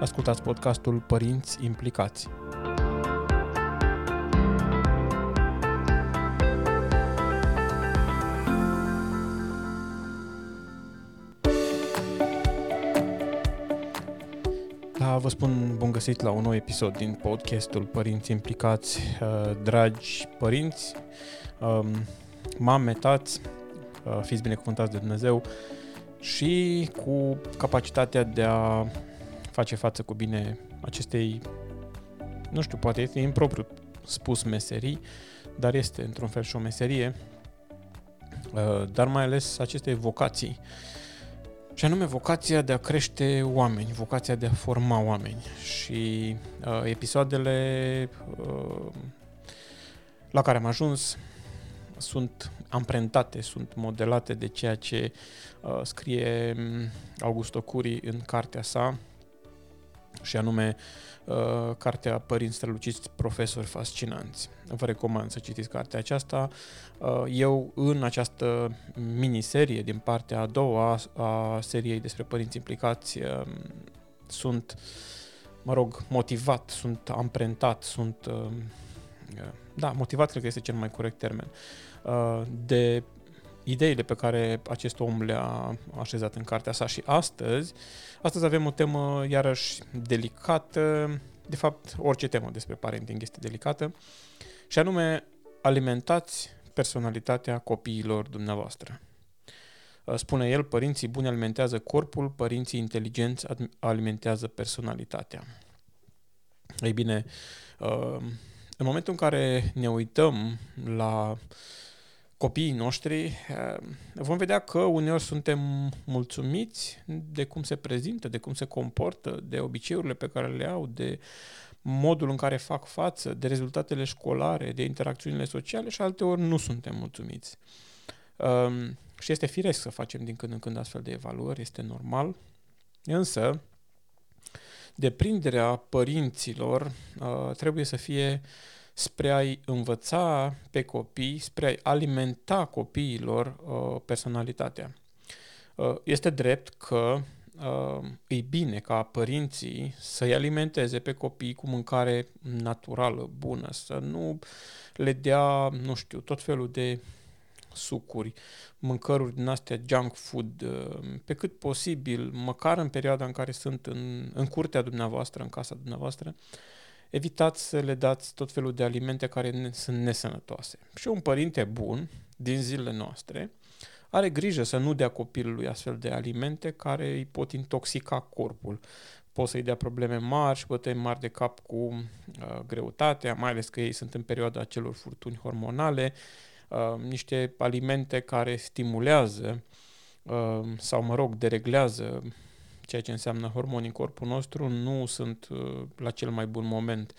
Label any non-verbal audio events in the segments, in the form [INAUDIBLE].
Ascultați podcastul Părinți Implicați. Da, vă spun bun găsit la un nou episod din podcastul Părinți Implicați. Uh, dragi părinți, um, mame, tați, uh, fiți binecuvântați de Dumnezeu și cu capacitatea de a face față cu bine acestei, nu știu, poate este impropriu spus meserii, dar este într-un fel și o meserie, uh, dar mai ales acestei vocații, și anume vocația de a crește oameni, vocația de a forma oameni. Și uh, episoadele uh, la care am ajuns sunt amprentate, sunt modelate de ceea ce uh, scrie um, Augusto Curi în cartea sa, și anume uh, cartea Părinți străluciți, profesori fascinanți. Vă recomand să citiți cartea aceasta. Uh, eu, în această miniserie din partea a doua a seriei despre părinți implicați, uh, sunt, mă rog, motivat, sunt amprentat, sunt, uh, da, motivat cred că este cel mai corect termen, uh, de ideile pe care acest om le-a așezat în cartea sa și astăzi, astăzi avem o temă iarăși delicată, de fapt orice temă despre parenting este delicată, și anume alimentați personalitatea copiilor dumneavoastră. Spune el, părinții buni alimentează corpul, părinții inteligenți alimentează personalitatea. Ei bine, în momentul în care ne uităm la copiii noștri, eh, vom vedea că uneori suntem mulțumiți de cum se prezintă, de cum se comportă, de obiceiurile pe care le au, de modul în care fac față, de rezultatele școlare, de interacțiunile sociale și alteori nu suntem mulțumiți. Um, și este firesc să facem din când în când astfel de evaluări, este normal, însă deprinderea părinților uh, trebuie să fie uh, spre a-i învăța pe copii, spre a-i alimenta copiilor uh, personalitatea. Uh, este drept că uh, e bine ca părinții să-i alimenteze pe copii cu mâncare naturală, bună, să nu le dea, nu știu, tot felul de sucuri, mâncăruri din astea junk food, uh, pe cât posibil, măcar în perioada în care sunt în, în curtea dumneavoastră, în casa dumneavoastră, uh, evitați să le dați tot felul de alimente care ne, sunt nesănătoase. Și un părinte bun din zilele noastre are grijă să nu dea copilului astfel de alimente care îi pot intoxica corpul. Pot să-i dea probleme mari și bătăi mari de cap cu uh, greutatea, mai ales că ei sunt în perioada celor furtuni hormonale, uh, niște alimente care stimulează uh, sau, mă rog, dereglează ceea ce înseamnă hormoni în corpul nostru, nu sunt uh, la cel mai bun moment.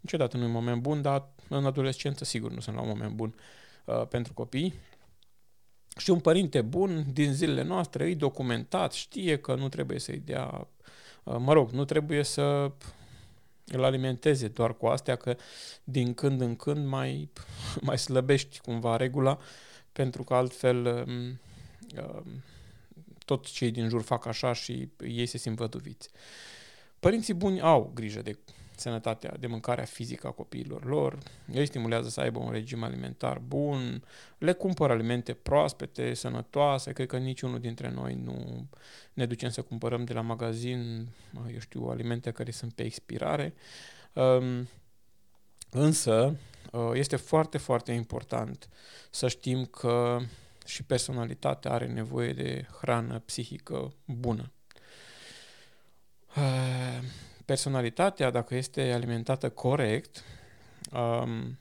Niciodată nu e un moment bun, dar în adolescență sigur nu sunt la un moment bun uh, pentru copii. Și un părinte bun din zilele noastre, îi documentat, știe că nu trebuie să-i dea, uh, mă rog, nu trebuie să îl alimenteze doar cu astea, că din când în când mai, mai slăbești cumva regula, pentru că altfel um, um, tot cei din jur fac așa și ei se simt văduviți. Părinții buni au grijă de sănătatea, de mâncarea fizică a copiilor lor, ei stimulează să aibă un regim alimentar bun, le cumpără alimente proaspete, sănătoase, cred că niciunul dintre noi nu ne ducem să cumpărăm de la magazin, eu știu, alimente care sunt pe expirare, um, însă uh, este foarte, foarte important să știm că și personalitatea are nevoie de hrană psihică bună. Uh, personalitatea, dacă este alimentată corect, um,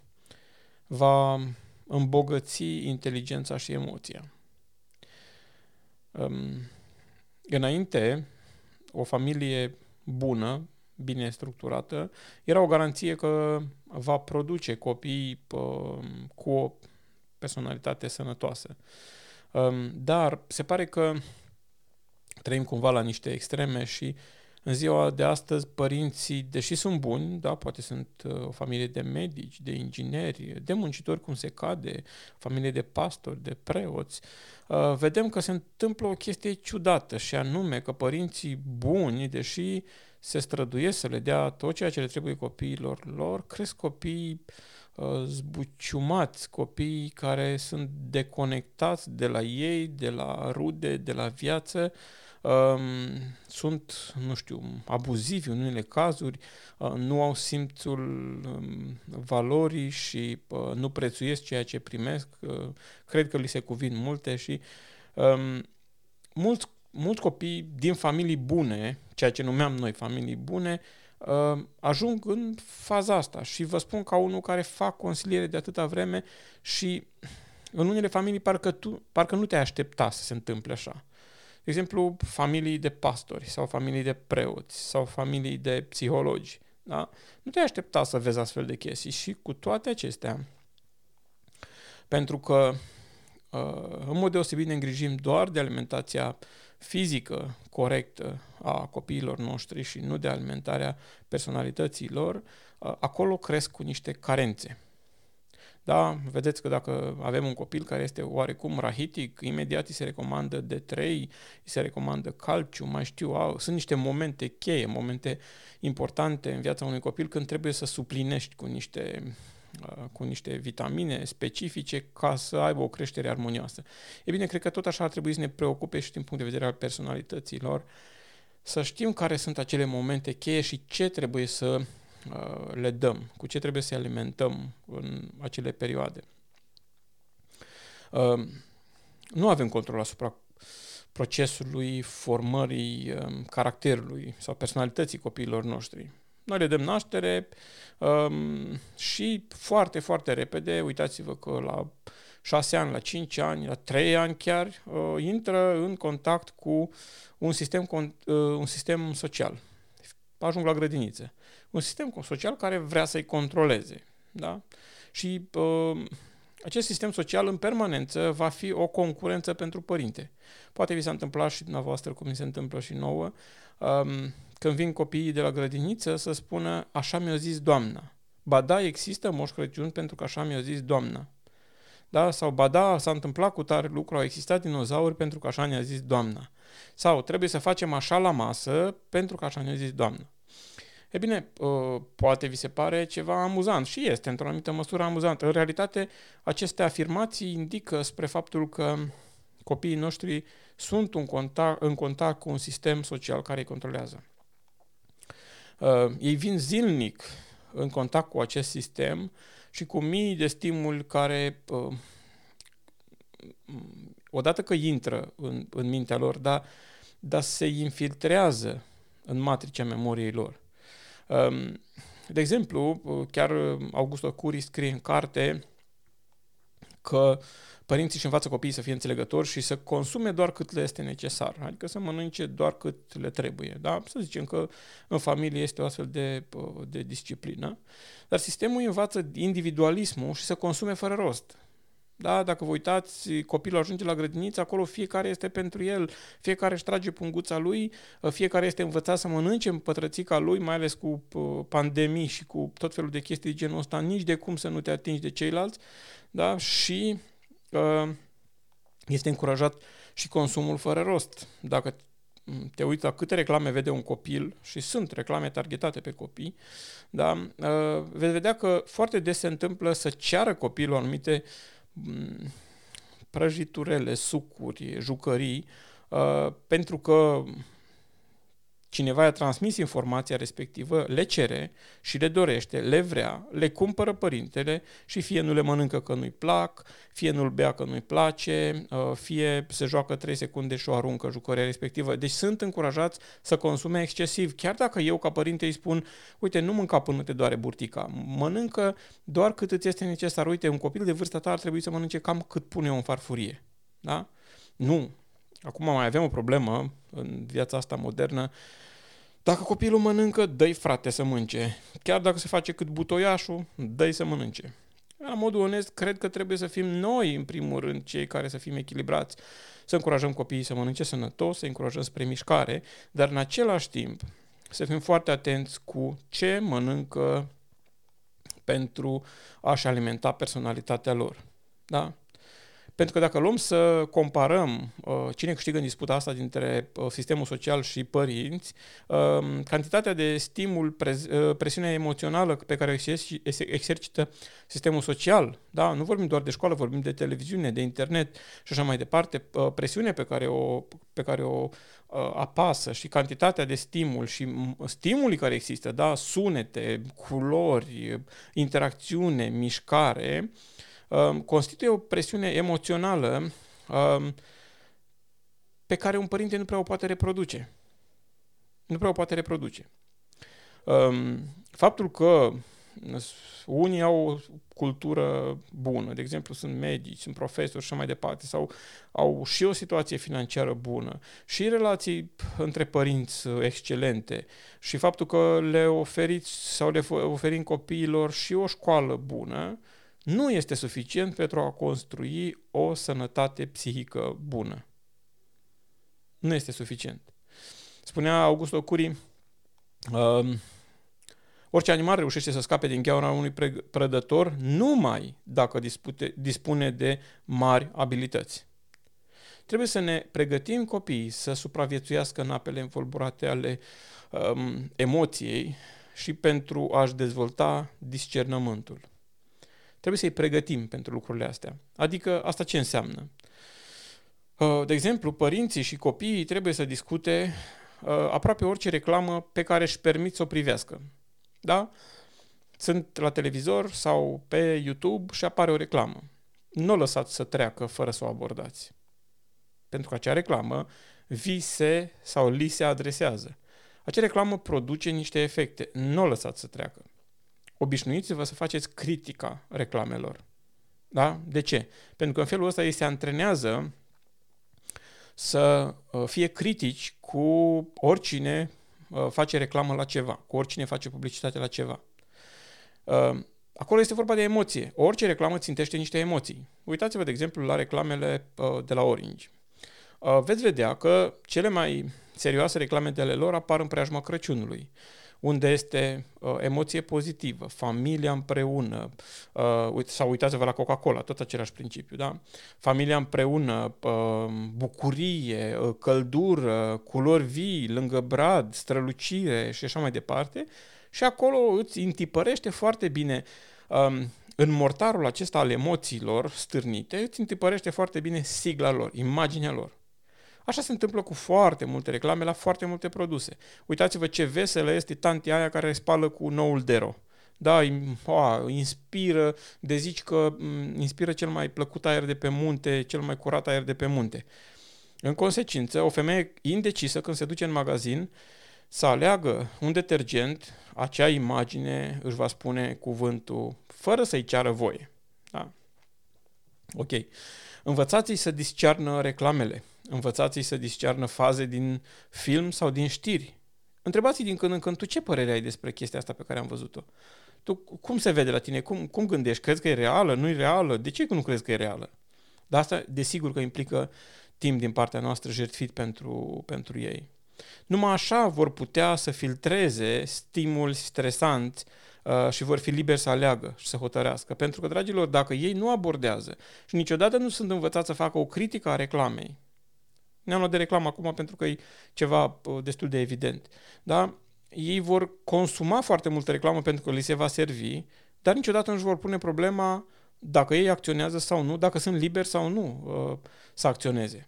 va îmbogăți inteligența și emoția. Um, înainte, o familie bună, bine structurată, era o garanție că va produce copii um, cu o personalitate sănătoasă. Um, dar se pare că trăim cumva la niște extreme și în ziua de astăzi părinții, deși sunt buni, da, poate sunt uh, o familie de medici, de ingineri, de muncitori cum se cade, familie de pastori, de preoți, uh, vedem că se întâmplă o chestie ciudată și anume că părinții buni, deși se străduiesc să le dea tot ceea ce le trebuie copiilor lor, cresc copii uh, zbuciumați, copii care sunt deconectați de la ei, de la rude, de la viață, um, sunt, nu știu, abuzivi în unele cazuri, uh, nu au simțul um, valorii și uh, nu prețuiesc ceea ce primesc, uh, cred că li se cuvin multe și um, mulți mulți copii din familii bune, ceea ce numeam noi familii bune, uh, ajung în faza asta. Și vă spun ca unul care fac consiliere de atâta vreme și în unele familii parcă, tu, parcă nu te aștepta să se întâmple așa. De exemplu, familii de pastori sau familii de preoți sau familii de psihologi. Da? Nu te aștepta să vezi astfel de chestii și cu toate acestea, pentru că uh, în mod deosebit ne îngrijim doar de alimentația fizică corectă a copiilor noștri și nu de alimentarea personalității lor, acolo cresc cu niște carențe. Da, vedeți că dacă avem un copil care este oarecum rahitic, imediat îi se recomandă de 3, îi se recomandă calciu, mai știu, au, sunt niște momente cheie, momente importante în viața unui copil când trebuie să suplinești cu niște Uh, cu niște vitamine specifice ca să aibă o creștere armonioasă. E bine, cred că tot așa ar trebui să ne preocupe și din punct de vedere al personalităților, să știm care sunt acele momente cheie și ce trebuie să uh, le dăm, cu ce trebuie să alimentăm în acele perioade. Uh, nu avem control asupra procesului formării um, caracterului sau personalității copiilor noștri. Noi le dăm naștere um, și foarte, foarte repede, uitați-vă că la 6 ani, la 5 ani, la 3 ani chiar, uh, intră în contact cu un sistem, uh, un sistem social. Ajung la grădiniță. Un sistem social care vrea să-i controleze. Da? Și uh, acest sistem social în permanență va fi o concurență pentru părinte. Poate vi s-a întâmplat și dumneavoastră, cum mi se întâmplă și nouă, um, când vin copiii de la grădiniță să spună așa mi-a zis doamna. Ba da, există Moș Crăciun pentru că așa mi-a zis doamna. Da? Sau ba da, s-a întâmplat cu tare lucru, au existat dinozauri pentru că așa ne-a zis doamna. Sau trebuie să facem așa la masă pentru că așa ne-a zis doamna. E bine, ă, poate vi se pare ceva amuzant și este într-o anumită măsură amuzant. În realitate, aceste afirmații indică spre faptul că copiii noștri sunt în contact, în contact cu un sistem social care îi controlează. Uh, ei vin zilnic în contact cu acest sistem și cu mii de stimuli care, uh, odată că intră în, în mintea lor, dar, dar se infiltrează în matricea memoriei lor. Um, de exemplu, chiar Augusto Curi scrie în carte că părinții își învață copiii să fie înțelegători și să consume doar cât le este necesar, adică să mănânce doar cât le trebuie. Da? Să zicem că în familie este o astfel de, de disciplină, dar sistemul învață individualismul și să consume fără rost. Da, dacă vă uitați, copilul ajunge la grădiniță, acolo fiecare este pentru el, fiecare își trage punguța lui, fiecare este învățat să mănânce în pătrățica lui, mai ales cu pandemii și cu tot felul de chestii de genul ăsta, nici de cum să nu te atingi de ceilalți, da, și este încurajat și consumul fără rost. Dacă te uiți la câte reclame vede un copil, și sunt reclame targetate pe copii, da, veți vedea că foarte des se întâmplă să ceară copilul anumite prăjiturele, sucuri, jucării, pentru că cineva i-a transmis informația respectivă, le cere și le dorește, le vrea, le cumpără părintele și fie nu le mănâncă că nu-i plac, fie nu-l bea că nu-i place, uh, fie se joacă 3 secunde și o aruncă jucăria respectivă. Deci sunt încurajați să consume excesiv, chiar dacă eu ca părinte îi spun, uite, nu mânca până te doare burtica, mănâncă doar cât îți este necesar. Uite, un copil de vârsta ta ar trebui să mănânce cam cât pune o în farfurie. Da? Nu, Acum mai avem o problemă în viața asta modernă. Dacă copilul mănâncă, dă frate să mănânce. Chiar dacă se face cât butoiașul, dă să mănânce. La modul onest, cred că trebuie să fim noi, în primul rând, cei care să fim echilibrați, să încurajăm copiii să mănânce sănătos, să încurajăm spre mișcare, dar în același timp să fim foarte atenți cu ce mănâncă pentru a-și alimenta personalitatea lor. Da? Pentru că dacă luăm să comparăm uh, cine câștigă în disputa asta dintre uh, sistemul social și părinți, uh, cantitatea de stimul, prez, uh, presiunea emoțională pe care o exercită sistemul social, da? nu vorbim doar de școală, vorbim de televiziune, de internet și așa mai departe, uh, presiunea pe care o, pe care o uh, apasă și cantitatea de stimul și stimulii care există, da? sunete, culori, interacțiune, mișcare, uh, Um, constituie o presiune emoțională um, pe care un părinte nu prea o poate reproduce. Nu prea o poate reproduce. Um, faptul că unii au o cultură bună, de exemplu sunt medici, sunt profesori și așa mai departe, sau au și o situație financiară bună, și relații între părinți excelente, și faptul că le oferiți sau le oferim copiilor și o școală bună, nu este suficient pentru a construi o sănătate psihică bună. Nu este suficient. Spunea Augusto Curi, uh, orice animal reușește să scape din gheaura unui prădător numai dacă dispute, dispune de mari abilități. Trebuie să ne pregătim copiii să supraviețuiască în apele învolburate ale um, emoției și pentru a-și dezvolta discernământul. Trebuie să-i pregătim pentru lucrurile astea. Adică asta ce înseamnă? Uh, de exemplu, părinții și copiii trebuie să discute uh, aproape orice reclamă pe care își permit să o privească. Da? Sunt la televizor sau pe YouTube și apare o reclamă. Nu o lăsați să treacă fără să o abordați. Pentru că acea reclamă vi se sau li se adresează. Acea reclamă produce niște efecte. Nu o lăsați să treacă obișnuiți-vă să faceți critica reclamelor. Da? De ce? Pentru că în felul ăsta ei se antrenează să uh, fie critici cu oricine uh, face reclamă la ceva, cu oricine face publicitate la ceva. Uh, acolo este vorba de emoție. Orice reclamă țintește niște emoții. Uitați-vă, de exemplu, la reclamele de la Orange. Veți vedea că cele mai serioase reclame de ale lor apar în preajma Crăciunului unde este uh, emoție pozitivă, familia împreună, uh, sau uitați-vă la Coca-Cola, tot același principiu, da? Familia împreună, uh, bucurie, uh, căldură, culori vii, lângă brad, strălucire și așa mai departe. Și acolo îți întipărește foarte bine um, în mortarul acesta al emoțiilor stârnite, îți întipărește foarte bine sigla lor, imaginea lor. Așa se întâmplă cu foarte multe reclame la foarte multe produse. Uitați-vă ce veselă este tantia aia care spală cu noul Dero. Da, a, inspiră, de zici că inspiră cel mai plăcut aer de pe munte, cel mai curat aer de pe munte. În consecință, o femeie indecisă când se duce în magazin să aleagă un detergent, acea imagine își va spune cuvântul fără să-i ceară voie. Da? Ok. Învățați-i să discearnă reclamele învățați să discearnă faze din film sau din știri. Întrebați-i din când în când, tu ce părere ai despre chestia asta pe care am văzut-o? Tu cum se vede la tine? Cum, cum gândești? Crezi că e reală? Nu e reală? De ce nu crezi că e reală? Dar asta, desigur că implică timp din partea noastră jertfit pentru, pentru ei. Numai așa vor putea să filtreze stimuli stresanți uh, și vor fi liberi să aleagă și să hotărească. Pentru că, dragilor, dacă ei nu abordează și niciodată nu sunt învățați să facă o critică a reclamei, ne-am luat de reclamă acum pentru că e ceva destul de evident. Da? Ei vor consuma foarte multă reclamă pentru că li se va servi, dar niciodată nu își vor pune problema dacă ei acționează sau nu, dacă sunt liberi sau nu uh, să acționeze.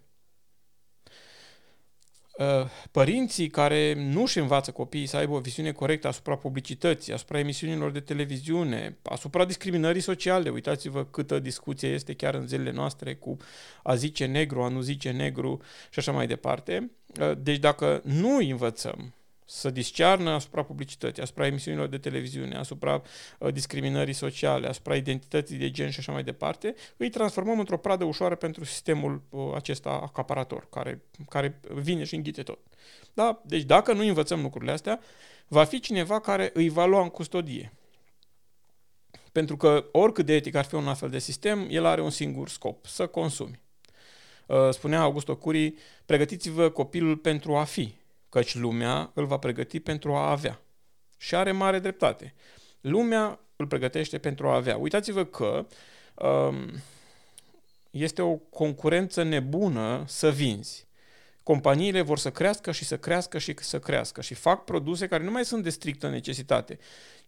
Uh, părinții care nu își învață copiii să aibă o viziune corectă asupra publicității, asupra emisiunilor de televiziune, asupra discriminării sociale. Uitați-vă câtă discuție este chiar în zilele noastre cu a zice negru, a nu zice negru și așa mai departe. Uh, deci dacă nu îi învățăm să discearnă asupra publicității, asupra emisiunilor de televiziune, asupra uh, discriminării sociale, asupra identității de gen și așa mai departe, îi transformăm într-o pradă ușoară pentru sistemul uh, acesta acaparator, care, care vine și înghite tot. Da? Deci dacă nu învățăm lucrurile astea, va fi cineva care îi va lua în custodie. Pentru că oricât de etic ar fi un astfel de sistem, el are un singur scop, să consumi. Uh, spunea Augusto Curi, pregătiți-vă copilul pentru a fi, căci lumea îl va pregăti pentru a avea. Și are mare dreptate. Lumea îl pregătește pentru a avea. Uitați-vă că um, este o concurență nebună să vinzi. Companiile vor să crească și să crească și să crească și fac produse care nu mai sunt de strictă necesitate.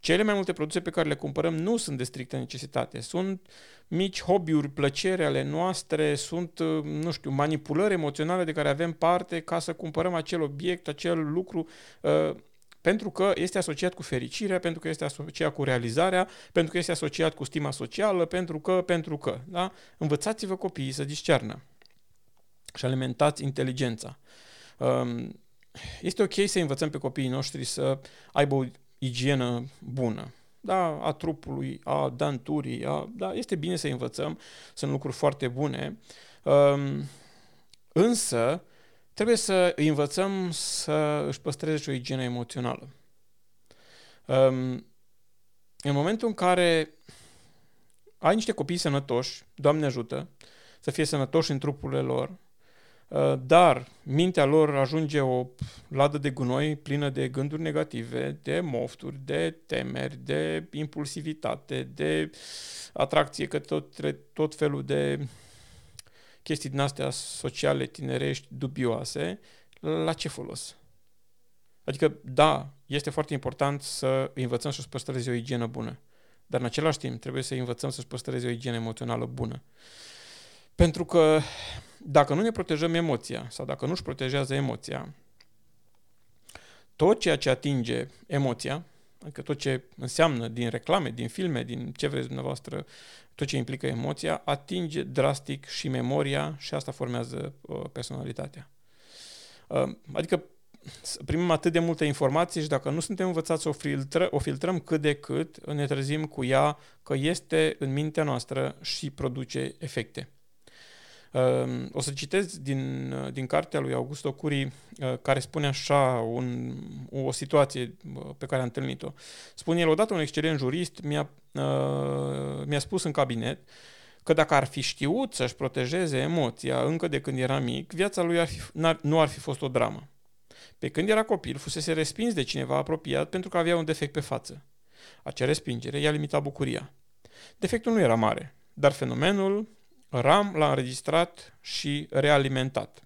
Cele mai multe produse pe care le cumpărăm nu sunt de strictă necesitate. Sunt mici hobby-uri, plăceri ale noastre, sunt, nu știu, manipulări emoționale de care avem parte ca să cumpărăm acel obiect, acel lucru uh, pentru că este asociat cu fericirea, pentru că este asociat cu realizarea, pentru că este asociat cu stima socială, pentru că, pentru că. Da? Învățați-vă copiii să discernă și alimentați inteligența. Um, este ok să învățăm pe copiii noștri să aibă o igienă bună, da, a trupului, a danturii, a, da, este bine să învățăm, sunt lucruri foarte bune, um, însă trebuie să îi învățăm să își păstreze și o igienă emoțională. Um, în momentul în care ai niște copii sănătoși, Doamne ajută, să fie sănătoși în trupurile lor, uh, dar mintea lor ajunge o ladă de gunoi plină de gânduri negative, de mofturi, de temeri, de impulsivitate, de atracție către tot, tot felul de chestii din astea sociale, tinerești, dubioase, la ce folos? Adică, da, este foarte important să învățăm să-și păstreze o igienă bună, dar în același timp trebuie să învățăm să-și păstreze o igienă emoțională bună. Pentru că dacă nu ne protejăm emoția sau dacă nu-și protejează emoția, tot ceea ce atinge emoția, adică tot ce înseamnă din reclame, din filme, din ce vreți dumneavoastră, tot ce implică emoția, atinge drastic și memoria și asta formează uh, personalitatea. Uh, adică primim atât de multe informații și dacă nu suntem învățați să o, filtră, o filtrăm cât de cât, ne trezim cu ea că este în mintea noastră și produce efecte. Ehm, o să citez din, din cartea lui Augusto Curi, uh, care spune așa un, o situație uh, pe care a întâlnit-o. Spune el, odată un excelent jurist mi-a, uh, mi-a spus în cabinet că dacă ar fi știut să-și protejeze emoția încă de când era mic, viața lui ar fi, n-ar, nu ar fi fost o dramă. Pe când era copil, fusese respins de cineva apropiat pentru că avea un defect pe față. Acea respingere i-a limitat bucuria. Defectul nu era mare, dar fenomenul RAM l-a înregistrat și realimentat.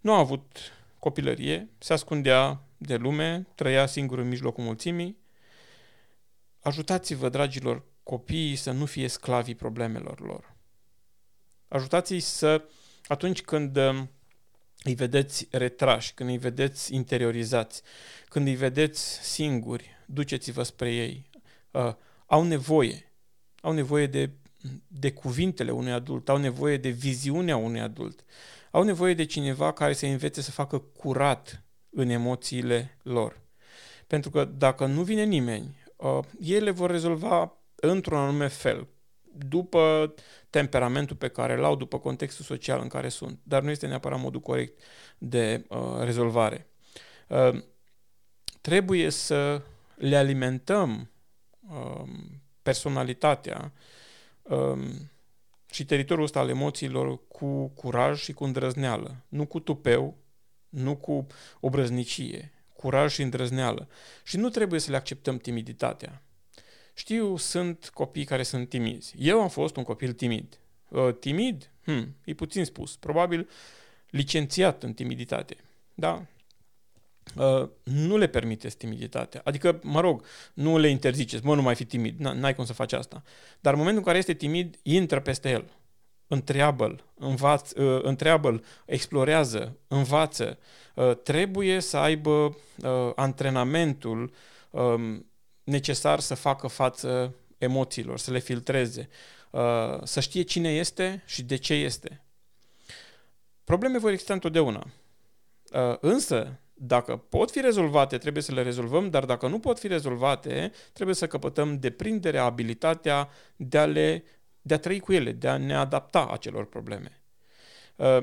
Nu a avut copilărie, se ascundea de lume, trăia singur în mijlocul mulțimii. Ajutați-vă, dragilor, copiii să nu fie sclavii problemelor lor. Ajutați-i să, atunci când um, îi vedeți retrași, când îi vedeți interiorizați, când îi vedeți singuri, duceți-vă spre ei. Uh, au nevoie, au nevoie de de cuvintele unui adult, au nevoie de viziunea unui adult, au nevoie de cineva care să învețe să facă curat în emoțiile lor. Pentru că dacă nu vine nimeni, uh, ele vor rezolva într-un anume fel, după temperamentul pe care îl au, după contextul social în care sunt, dar nu este neapărat modul corect de uh, rezolvare. Uh, trebuie să le alimentăm uh, personalitatea um, și teritoriul ăsta al emoțiilor cu curaj și cu îndrăzneală, nu cu tupeu, nu cu obrăznicie, curaj și îndrăzneală. Și nu trebuie să le acceptăm timiditatea. Știu, sunt copii care sunt timizi. Eu am fost un copil timid. Uh, timid? Hmm, e puțin spus. Probabil licențiat în timiditate. Da? Uh, nu le permiteți timiditatea. Adică, mă rog, nu le interziceți, mă, nu mai fi timid, n-ai cum să faci asta. Dar în momentul în care este timid, intră peste el. Întreabă-l, învață, uh, întreabă-l, explorează, învață. Uh, trebuie să aibă uh, antrenamentul uh, necesar să facă față emoțiilor, să le filtreze, uh, să știe cine este și de ce este. Probleme vor exista întotdeauna. Uh, însă, dacă pot fi rezolvate, trebuie să le rezolvăm, dar dacă nu pot fi rezolvate, trebuie să căpătăm deprinderea, abilitatea de a, le, de a trăi cu ele, de a ne adapta acelor probleme. Uh,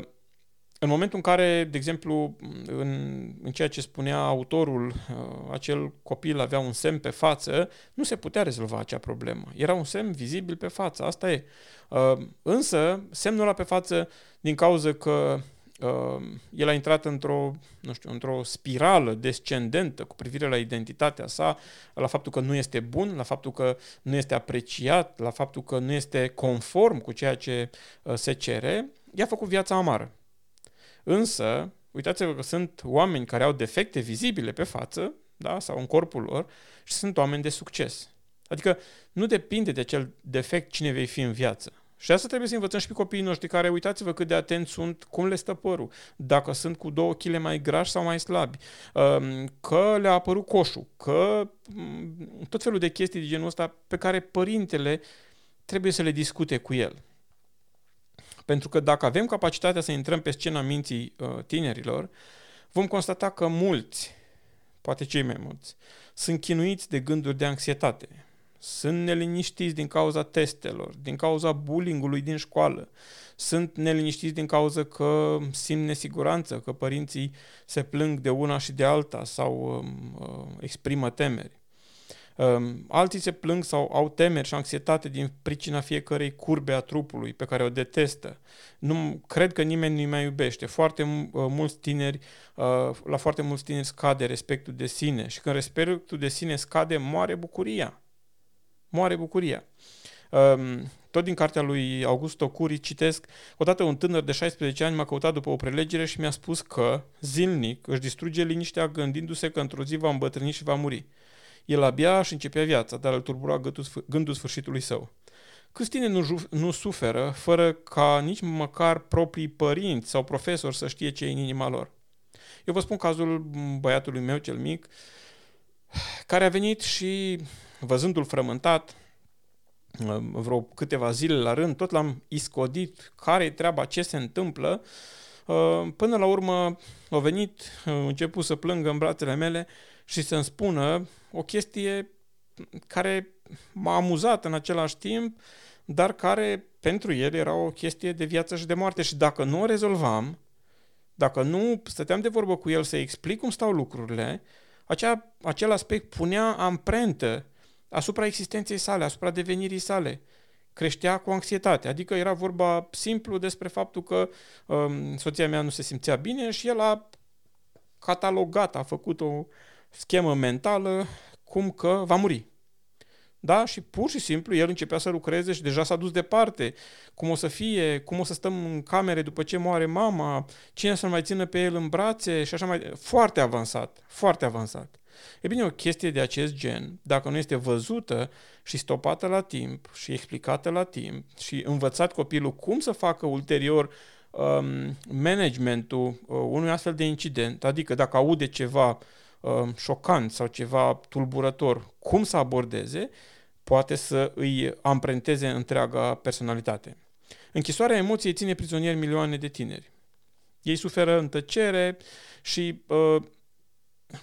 în momentul în care, de exemplu, în, în ceea ce spunea autorul, uh, acel copil avea un semn pe față, nu se putea rezolva acea problemă. Era un semn vizibil pe față, asta e. Uh, însă, semnul ăla pe față, din cauza că uh, el a intrat într-o, nu știu, într-o spirală descendentă cu privire la identitatea sa, la faptul că nu este bun, la faptul că nu este apreciat, la faptul că nu este conform cu ceea ce uh, se cere, i-a făcut viața amară. Însă, uitați-vă că sunt oameni care au defecte vizibile pe față, da, sau în corpul lor, și sunt oameni de succes. Adică nu depinde de acel defect cine vei fi în viață. Și asta trebuie să învățăm și pe copiii noștri care, uitați-vă cât de atenți sunt, cum le stă părul, dacă sunt cu două kg mai grași sau mai slabi, um, că le-a apărut coșul, că mm, tot felul de chestii de genul ăsta pe care părintele trebuie să le discute cu el. Pentru că dacă avem capacitatea să intrăm pe scena minții uh, tinerilor, vom constata că mulți, poate cei mai mulți, sunt chinuiți de gânduri de anxietate, sunt neliniștiți din cauza testelor, din cauza bullyingului din școală, sunt neliniștiți din cauza că simt nesiguranță, că părinții se plâng de una și de alta sau um, uh, exprimă temeri. Um, alții se plâng sau au temeri și anxietate din pricina fiecărei curbe a trupului pe care o detestă. Nu cred că nimeni nu-i mai iubește. Foarte uh, mulți tineri, uh, la foarte mulți tineri scade respectul de sine și când respectul de sine scade, moare bucuria moare bucuria. Um, tot din cartea lui Augusto Curi citesc, odată un tânăr de 16 ani m-a căutat după o prelegere și mi-a spus că, zilnic, își distruge liniștea gândindu-se că într-o zi va îmbătrâni și va muri. El abia își începea viața, dar îl turbura gândul, gândul sfârșitului său. Câți tine nu, nu suferă fără ca nici măcar proprii părinți sau profesori să știe ce e în inima lor? Eu vă spun cazul băiatului meu cel mic, care a venit și văzându-l frământat, vreo câteva zile la rând, tot l-am iscodit, care e treaba, ce se întâmplă, uh, până la urmă a venit, a început să plângă în brațele mele și să-mi spună o chestie care m-a amuzat în același timp, dar care pentru el era o chestie de viață și de moarte. Și dacă nu o rezolvam, dacă nu stăteam de vorbă cu el să explic cum stau lucrurile, acea, acel aspect punea amprentă asupra existenței sale, asupra devenirii sale. Creștea cu anxietate, adică era vorba simplu despre faptul că um, soția mea nu se simțea bine și el a catalogat, a făcut o schemă mentală cum că va muri. Da? Și pur și simplu el începea să lucreze și deja s-a dus departe. Cum o să fie, cum o să stăm în camere după ce moare mama, cine să-l mai țină pe el în brațe și așa mai... Foarte avansat, foarte avansat. E bine, o chestie de acest gen, dacă nu este văzută și stopată la timp și explicată la timp și învățat copilul cum să facă ulterior um, managementul uh, unui astfel de incident, adică dacă aude ceva um, șocant sau ceva tulburător, cum să abordeze, poate să îi amprenteze întreaga personalitate. Închisoarea emoției ține prizonieri milioane de tineri. Ei suferă în tăcere și uh,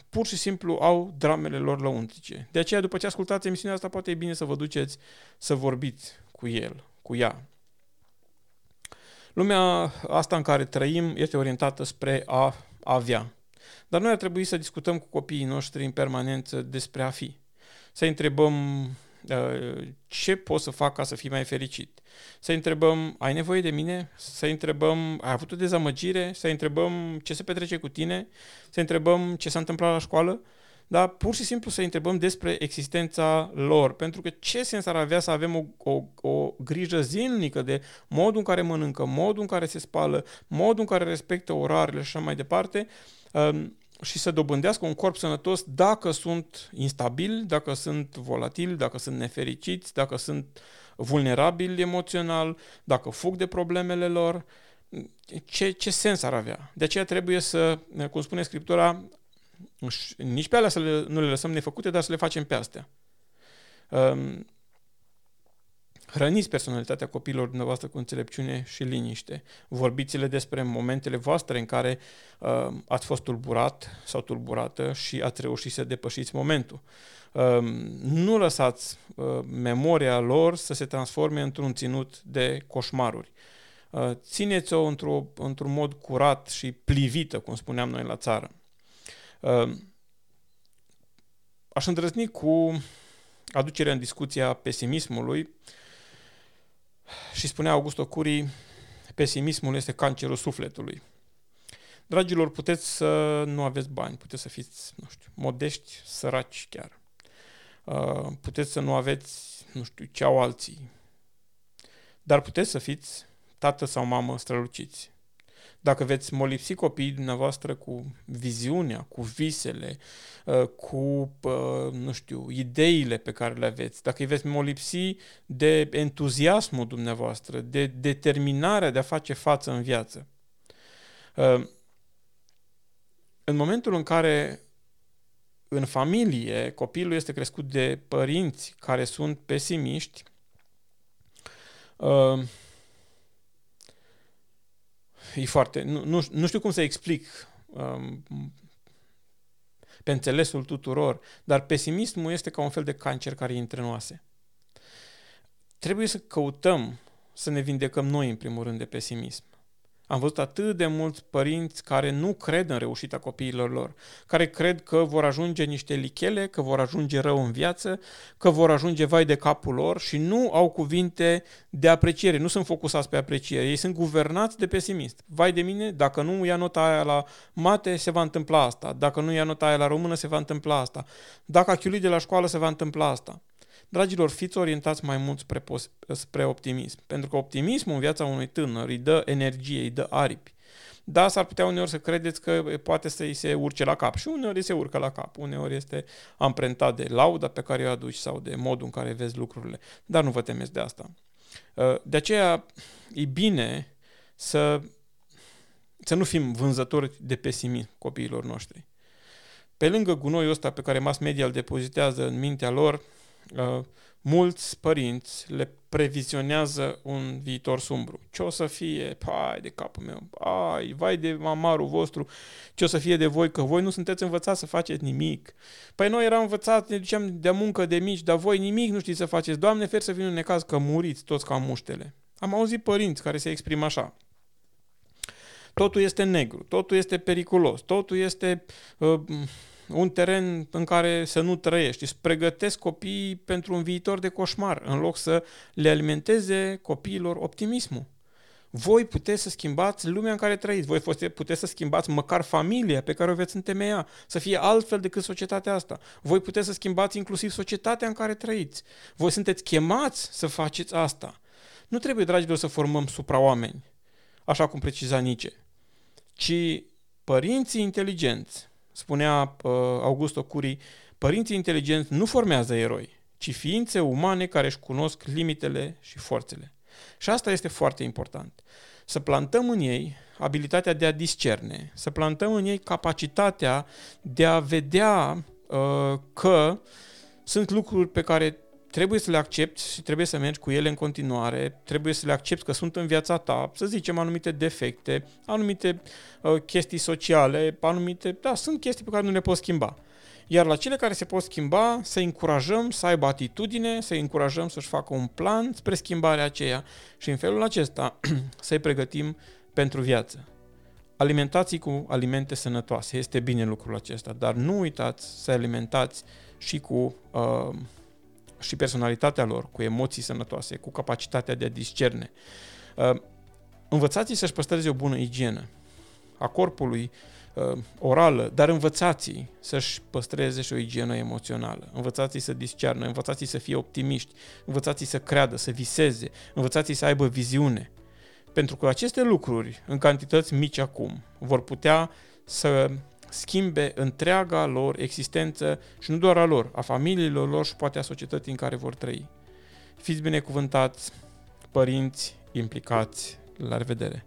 pur și simplu au dramele lor lăuntrice. De aceea, după ce ascultați emisiunea asta, poate e bine să vă duceți să vorbiți cu el, cu ea. Lumea asta în care trăim este orientată spre a avea. Dar noi ar trebui să discutăm cu copiii noștri în permanență despre a fi. Să întrebăm Uh, ce pot să fac ca să fii mai fericit. Să întrebăm, ai nevoie de mine? Să întrebăm, ai avut o dezamăgire? Să întrebăm ce se petrece cu tine? Să întrebăm ce s-a întâmplat la școală? Dar pur și simplu să întrebăm despre existența lor. Pentru că ce sens ar avea să avem o, o, o grijă zilnică de modul în care mănâncă, modul în care se spală, modul în care respectă orarele și așa mai departe, um, și să dobândească un corp sănătos dacă sunt instabili, dacă sunt volatili, dacă sunt nefericiți, dacă sunt vulnerabili emoțional, dacă fug de problemele lor, ce, ce sens ar avea? De aceea trebuie să, cum spune Scriptura, nici pe alea să le, nu le lăsăm nefăcute, dar să le facem pe astea. Um, Hrăniți personalitatea copiilor dumneavoastră cu înțelepciune și liniște. Vorbiți-le despre momentele voastre în care uh, ați fost tulburat sau tulburată și ați reușit să depășiți momentul. Uh, nu lăsați uh, memoria lor să se transforme într-un ținut de coșmaruri. Uh, țineți-o într-o, într-un mod curat și plivită, cum spuneam noi la țară. Uh, aș îndrăzni cu aducerea în discuție a pesimismului, uh, și spunea Augusto Curi, pesimismul este cancerul sufletului. Dragilor, puteți să nu aveți bani, puteți să fiți, nu știu, modești, săraci chiar. Uh, puteți să nu aveți, nu știu, ce au alții. Dar puteți să fiți tată sau mamă străluciți. Dacă veți molipsi copiii dumneavoastră cu viziunea, cu visele, uh, cu, uh, nu știu, ideile pe care le aveți, dacă îi veți molipsi de entuziasmul dumneavoastră, de determinarea de a face față în viață, uh, în momentul în care în familie copilul este crescut de părinți care sunt pesimiști, e foarte... Nu, nu, nu știu cum să explic um, pe înțelesul tuturor, dar pesimismul este ca un fel de cancer care intră în oase. Trebuie să căutăm să ne vindecăm noi, în primul rând, de pesimism. Am văzut atât de mulți părinți care nu cred în reușita copiilor lor, care cred că vor ajunge niște lichele, că vor ajunge rău în viață, că vor ajunge vai de capul lor și nu au cuvinte de apreciere, nu sunt focusați pe apreciere, ei sunt guvernați de pesimist. Vai de mine, dacă nu ia nota aia la mate, se va întâmpla asta, dacă nu ia nota aia la română, se va întâmpla asta, dacă a chiulit de la școală, se va întâmpla asta. Dragilor, fiți orientați mai mult spre, spre optimism, pentru că optimismul în viața unui tânăr îi dă energie, îi dă aripi. Da, s-ar putea uneori să credeți că poate să îi se urce la cap și uneori se urcă la cap, uneori este amprentat de lauda pe care o aduci sau de modul în care vezi lucrurile, dar nu vă temeți de asta. Uh, de aceea e bine să, să nu fim vânzători de pesimism copiilor noștri. Pe lângă gunoiul ăsta pe care mass media îl depozitează în mintea lor, uh, mulți părinți le previzionează un viitor sumbru. Ce o să fie? Pai de capul meu, ai, vai de mamarul vostru, ce o să fie de voi, că voi nu sunteți învățați să faceți nimic. Păi noi eram învățați, ne duceam de muncă de mici, dar voi nimic nu știți să faceți. Doamne, fer să vină un necaz că muriți toți ca muștele. Am auzit părinți care se exprimă așa. Totul este negru, totul este periculos, totul este uh, un teren în care să nu trăiești. Îți pregătesc copiii pentru un viitor de coșmar, în loc să le alimenteze copiilor optimismul. Voi puteți să schimbați lumea în care trăiți, voi puteți să schimbați măcar familia pe care o veți întemeia, să fie altfel decât societatea asta. Voi puteți să schimbați inclusiv societatea în care trăiți. Voi sunteți chemați să faceți asta. Nu trebuie, dragilor, să formăm supraoameni, așa cum preciza Nice, ci părinții inteligenți, spunea uh, Augusto Curi, părinții inteligenți nu formează eroi, ci ființe umane care își cunosc limitele și forțele. Și asta este foarte important. Să plantăm în ei abilitatea de a discerne, să plantăm în ei capacitatea de a vedea uh, că sunt lucruri pe care trebuie să le accepti și trebuie să mergi cu ele în continuare, trebuie să le accepti că sunt în viața ta, să zicem anumite defecte, anumite uh, chestii sociale, anumite, da, sunt chestii pe care nu le poți schimba. Iar la cele care se pot schimba, să încurajăm să aibă atitudine, să încurajăm să-și facă un plan spre schimbarea aceea și în felul acesta [CLEARS THROAT] să-i pregătim pentru viață. Alimentați cu alimente sănătoase, este bine lucrul acesta, dar nu uitați să alimentați și cu uh, și personalitatea lor, cu emoții sănătoase, cu capacitatea de a discerne. Uh, învățați să-și păstreze o bună igienă a corpului, uh, orală, dar învățați să-și păstreze și o igienă emoțională. Învățați să discearnă, învățați să fie optimiști, învățați să creadă, să viseze, învățați să aibă viziune. Pentru că aceste lucruri, în cantități mici acum, vor putea să schimbe întreaga lor existență și nu doar a lor, a familiilor lor și poate a societății în care vor trăi. Fiți binecuvântați, părinți implicați, la revedere!